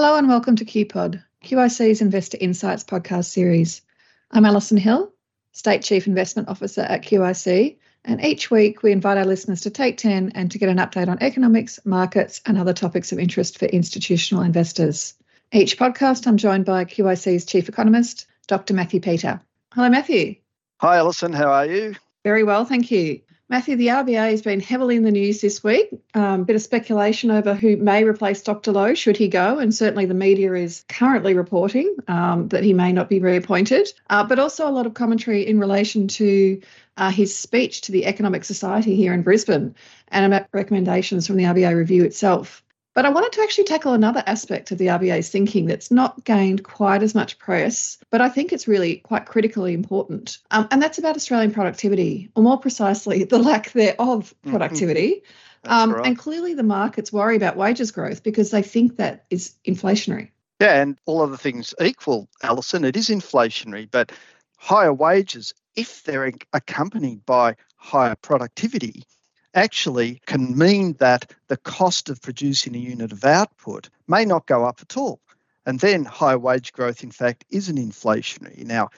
Hello and welcome to QPod, QIC's Investor Insights podcast series. I'm Allison Hill, State Chief Investment Officer at QIC, and each week we invite our listeners to take 10 and to get an update on economics, markets, and other topics of interest for institutional investors. Each podcast, I'm joined by QIC's Chief Economist, Dr. Matthew Peter. Hello, Matthew. Hi, Allison. How are you? Very well, thank you. Matthew, the RBA has been heavily in the news this week. A um, bit of speculation over who may replace Dr. Lowe should he go, and certainly the media is currently reporting um, that he may not be reappointed. Uh, but also a lot of commentary in relation to uh, his speech to the Economic Society here in Brisbane and about recommendations from the RBA review itself. But I wanted to actually tackle another aspect of the RBA's thinking that's not gained quite as much press, but I think it's really quite critically important. Um, and that's about Australian productivity, or more precisely, the lack thereof mm-hmm. productivity. Um, right. And clearly, the markets worry about wages growth because they think that is inflationary. Yeah, and all other things equal, Allison, it is inflationary, but higher wages, if they're accompanied by higher productivity, actually can mean that the cost of producing a unit of output may not go up at all. And then high wage growth, in fact, isn't inflationary. Now,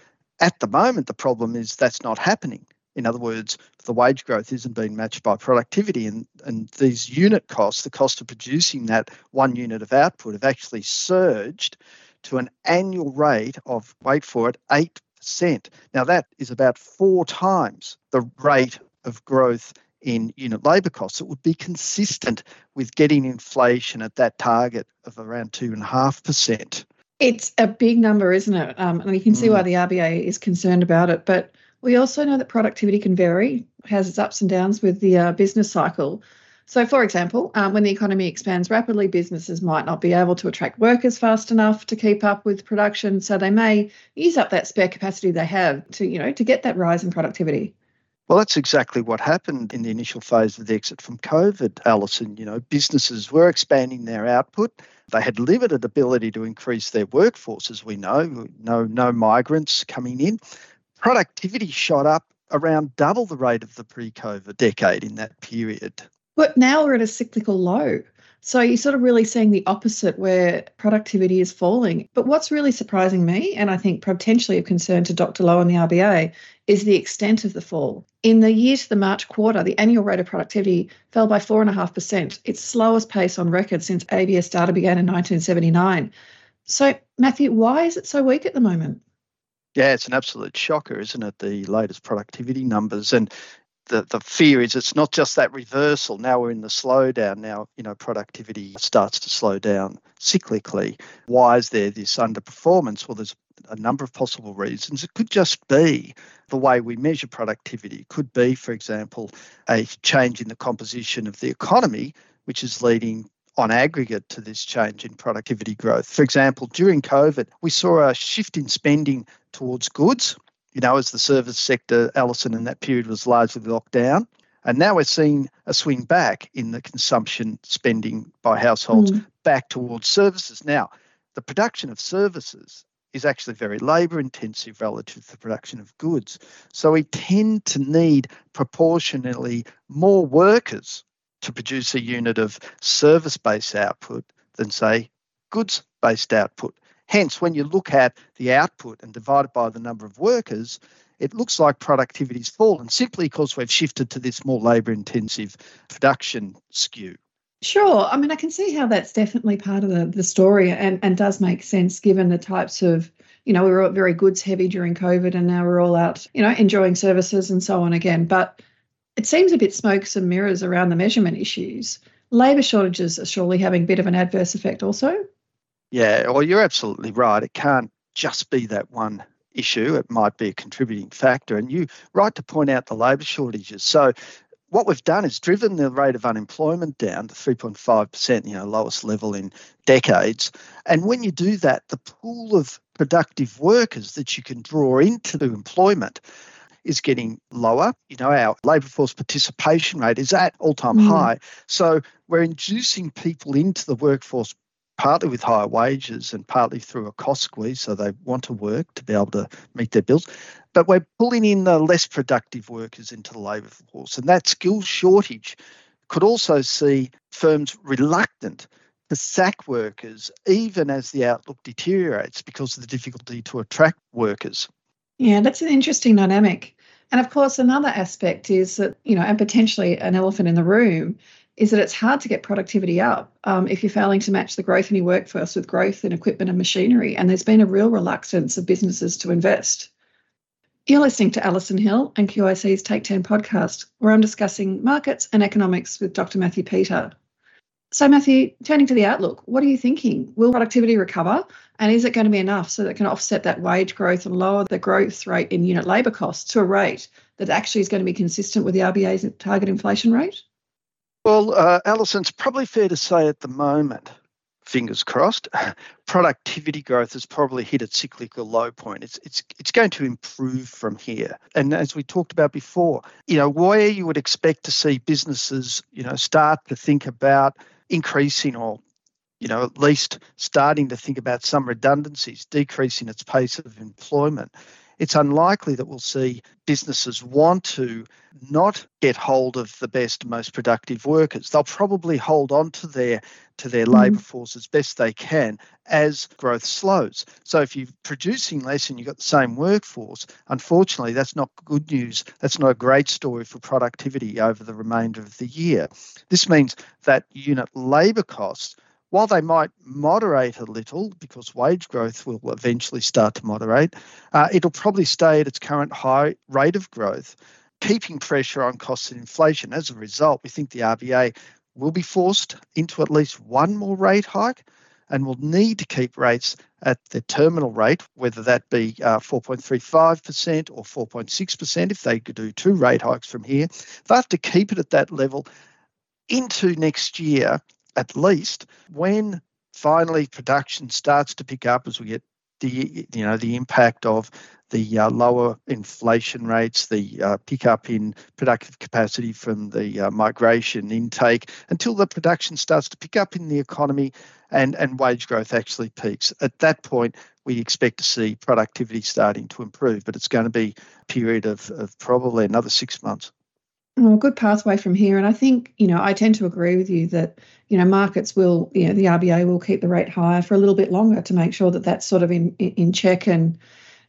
at the moment, the problem is that's not happening. In other words, the wage growth isn't being matched by productivity, and, and these unit costs, the cost of producing that one unit of output, have actually surged to an annual rate of, wait for it, 8%. Now, that is about four times the rate of growth in unit labour costs, it would be consistent with getting inflation at that target of around 2.5%. It's a big number, isn't it? Um, and you can see mm. why the RBA is concerned about it. But we also know that productivity can vary, has its ups and downs with the uh, business cycle. So, for example, um, when the economy expands rapidly, businesses might not be able to attract workers fast enough to keep up with production. So they may use up that spare capacity they have to, you know, to get that rise in productivity. Well, that's exactly what happened in the initial phase of the exit from COVID, Allison. You know, businesses were expanding their output. They had limited ability to increase their workforce, as we know, no, no migrants coming in. Productivity shot up around double the rate of the pre COVID decade in that period. But now we're at a cyclical low. So you're sort of really seeing the opposite where productivity is falling. But what's really surprising me, and I think potentially of concern to Dr. Lowe and the RBA, is the extent of the fall. In the year to the March quarter, the annual rate of productivity fell by 4.5%, its slowest pace on record since ABS data began in 1979. So, Matthew, why is it so weak at the moment? Yeah, it's an absolute shocker, isn't it? The latest productivity numbers. And the, the fear is it's not just that reversal. Now we're in the slowdown. Now, you know, productivity starts to slow down cyclically. Why is there this underperformance? Well, there's a number of possible reasons. It could just be the way we measure productivity. It could be, for example, a change in the composition of the economy, which is leading on aggregate to this change in productivity growth. For example, during COVID, we saw a shift in spending towards goods you know, as the service sector, Allison, in that period was largely locked down. And now we're seeing a swing back in the consumption spending by households mm. back towards services. Now, the production of services is actually very labour intensive relative to the production of goods. So we tend to need proportionally more workers to produce a unit of service based output than, say, goods based output. Hence, when you look at the output and divide it by the number of workers, it looks like productivity's fallen simply because we've shifted to this more labour intensive production skew. Sure. I mean, I can see how that's definitely part of the, the story and, and does make sense given the types of, you know, we were very goods heavy during COVID and now we're all out, you know, enjoying services and so on again. But it seems a bit smokes and mirrors around the measurement issues. Labour shortages are surely having a bit of an adverse effect also. Yeah, well, you're absolutely right. It can't just be that one issue. It might be a contributing factor. And you right to point out the labour shortages. So what we've done is driven the rate of unemployment down to 3.5%, you know, lowest level in decades. And when you do that, the pool of productive workers that you can draw into employment is getting lower. You know, our labour force participation rate is at all time mm. high. So we're inducing people into the workforce partly with higher wages and partly through a cost squeeze. So they want to work to be able to meet their bills. But we're pulling in the less productive workers into the labour force. And that skills shortage could also see firms reluctant to sack workers even as the outlook deteriorates because of the difficulty to attract workers. Yeah, that's an interesting dynamic. And of course, another aspect is that, you know, and potentially an elephant in the room is that it's hard to get productivity up um, if you're failing to match the growth in your workforce with growth in equipment and machinery. And there's been a real reluctance of businesses to invest. You're listening to Allison Hill and QIC's Take 10 podcast, where I'm discussing markets and economics with Dr. Matthew Peter. So, Matthew, turning to the outlook, what are you thinking? Will productivity recover? And is it going to be enough so that it can offset that wage growth and lower the growth rate in unit labour costs to a rate that actually is going to be consistent with the RBA's target inflation rate? Well, uh, Allison, it's probably fair to say at the moment, fingers crossed, productivity growth has probably hit its cyclical low point. It's it's it's going to improve from here. And as we talked about before, you know, where you would expect to see businesses, you know, start to think about increasing or you know, at least starting to think about some redundancies, decreasing its pace of employment it's unlikely that we'll see businesses want to not get hold of the best, most productive workers. They'll probably hold on to their to their mm. labour force as best they can as growth slows. So if you're producing less and you've got the same workforce, unfortunately, that's not good news. That's not a great story for productivity over the remainder of the year. This means that unit labour costs while they might moderate a little because wage growth will eventually start to moderate, uh, it'll probably stay at its current high rate of growth, keeping pressure on costs and inflation. As a result, we think the RBA will be forced into at least one more rate hike and will need to keep rates at the terminal rate, whether that be uh, 4.35% or 4.6%, if they could do two rate hikes from here. They have to keep it at that level into next year at least when finally production starts to pick up as we get the you know the impact of the uh, lower inflation rates, the uh, pickup in productive capacity from the uh, migration intake, until the production starts to pick up in the economy and, and wage growth actually peaks. At that point, we expect to see productivity starting to improve, but it's going to be a period of, of probably another six months. Well, good pathway from here. And I think, you know, I tend to agree with you that, you know, markets will, you know, the RBA will keep the rate higher for a little bit longer to make sure that that's sort of in, in check. And,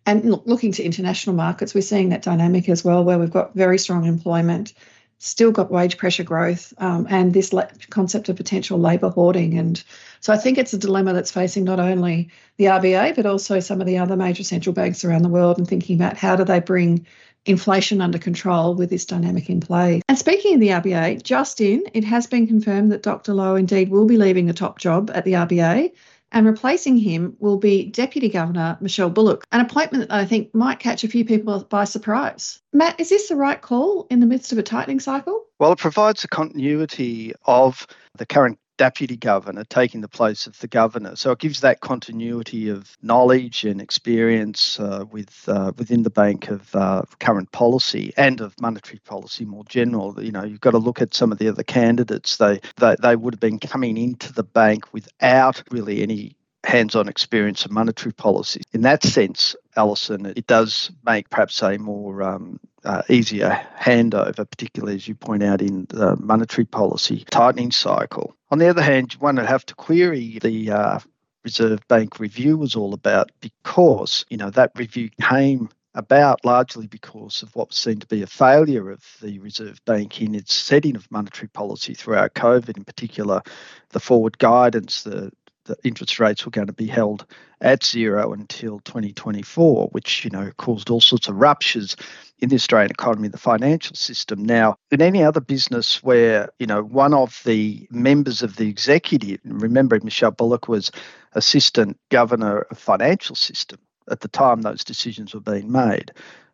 and looking to international markets, we're seeing that dynamic as well, where we've got very strong employment, still got wage pressure growth, um, and this la- concept of potential labour hoarding. And so I think it's a dilemma that's facing not only the RBA, but also some of the other major central banks around the world and thinking about how do they bring inflation under control with this dynamic in play. And speaking of the RBA, just in, it has been confirmed that Dr. Lowe indeed will be leaving the top job at the RBA. And replacing him will be Deputy Governor Michele Bullock, an appointment that I think might catch a few people by surprise. Matt, is this the right call in the midst of a tightening cycle? Well, it provides a continuity of the current deputy governor taking the place of the governor. So it gives that continuity of knowledge and experience uh, with uh, within the bank of uh, current policy and of monetary policy more general. You know, you've got to look at some of the other candidates. They they, they would have been coming into the bank without really any hands-on experience of monetary policy. In that sense, Allison, it does make perhaps a more um, uh, easier handover, particularly as you point out in the monetary policy tightening cycle. On the other hand, one would have to query the uh, Reserve Bank review was all about because you know that review came about largely because of what seen to be a failure of the Reserve Bank in its setting of monetary policy throughout COVID, in particular, the forward guidance, the the interest rates were going to be held at zero until 2024, which you know caused all sorts of ruptures in the Australian economy, the financial system. Now, in any other business where you know one of the members of the executive, remember Michele Bullock was assistant governor of financial system at the time those decisions were being made.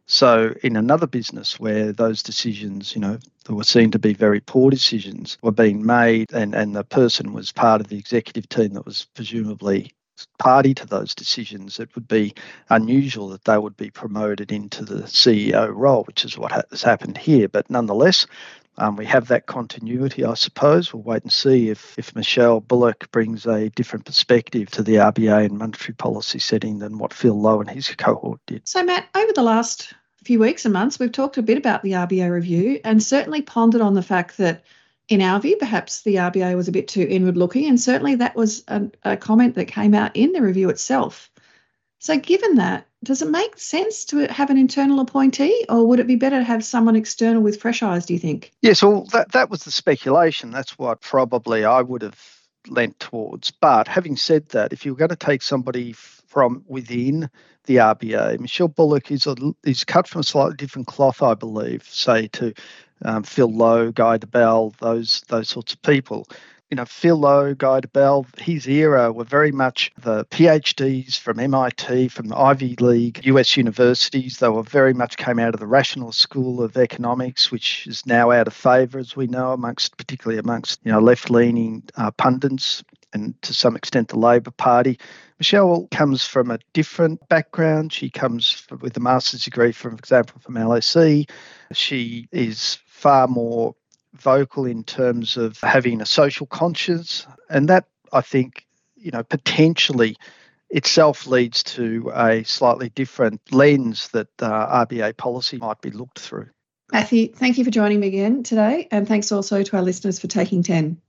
So, in another business where those decisions, you know, that were seen to be very poor decisions, were being made, and, and the person was part of the executive team that was presumably party to those decisions, it would be unusual that they would be promoted into the CEO role, which is what has happened here. But nonetheless, um, we have that continuity, I suppose. We'll wait and see if, if Michele Bullock brings a different perspective to the RBA and monetary policy setting than what Phil Lowe and his cohort did. So, Matt, over the last few weeks and months, we've talked a bit about the RBA review and certainly pondered on the fact that in our view, perhaps the RBA was a bit too inward looking, and certainly that was a, a, comment that came out in the review itself. So, given that, does it make sense to have an internal appointee, or would it be better to have someone external with fresh eyes, do you think? Yes, well, that, that was the speculation. That's what probably I would have lent towards. But having said that, if you're going to take somebody from within the RBA, Michele Bullock is, a, is cut from a slightly different cloth, I believe, say, to um, Phil Lowe, Guy Debelle, those those sorts of people. You know, Phil Lowe, Guy Debelle, his era were very much the PhDs from MIT, from the Ivy League US universities. They were very much came out of the rational school of economics, which is now out of favour, as we know, amongst particularly amongst you know left-leaning uh, pundits and to some extent the Labor Party. Michele comes from a different background. She comes with a master's degree, for example, from LSE. She is far more vocal in terms of having a social conscience. And that, I think, you know, potentially itself leads to a slightly different lens that uh, RBA policy might be looked through. Matthew, thank you for joining me again today. And thanks also to our listeners for taking 10.